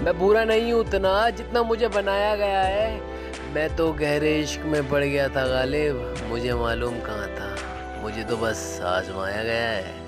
मैं बुरा नहीं हूँ उतना, जितना मुझे बनाया गया है। मैं तो गहरे इश्क में पड़ गया था, गालिब। मुझे मालूम कहाँ था। मुझे तो बस आजमाया गया है।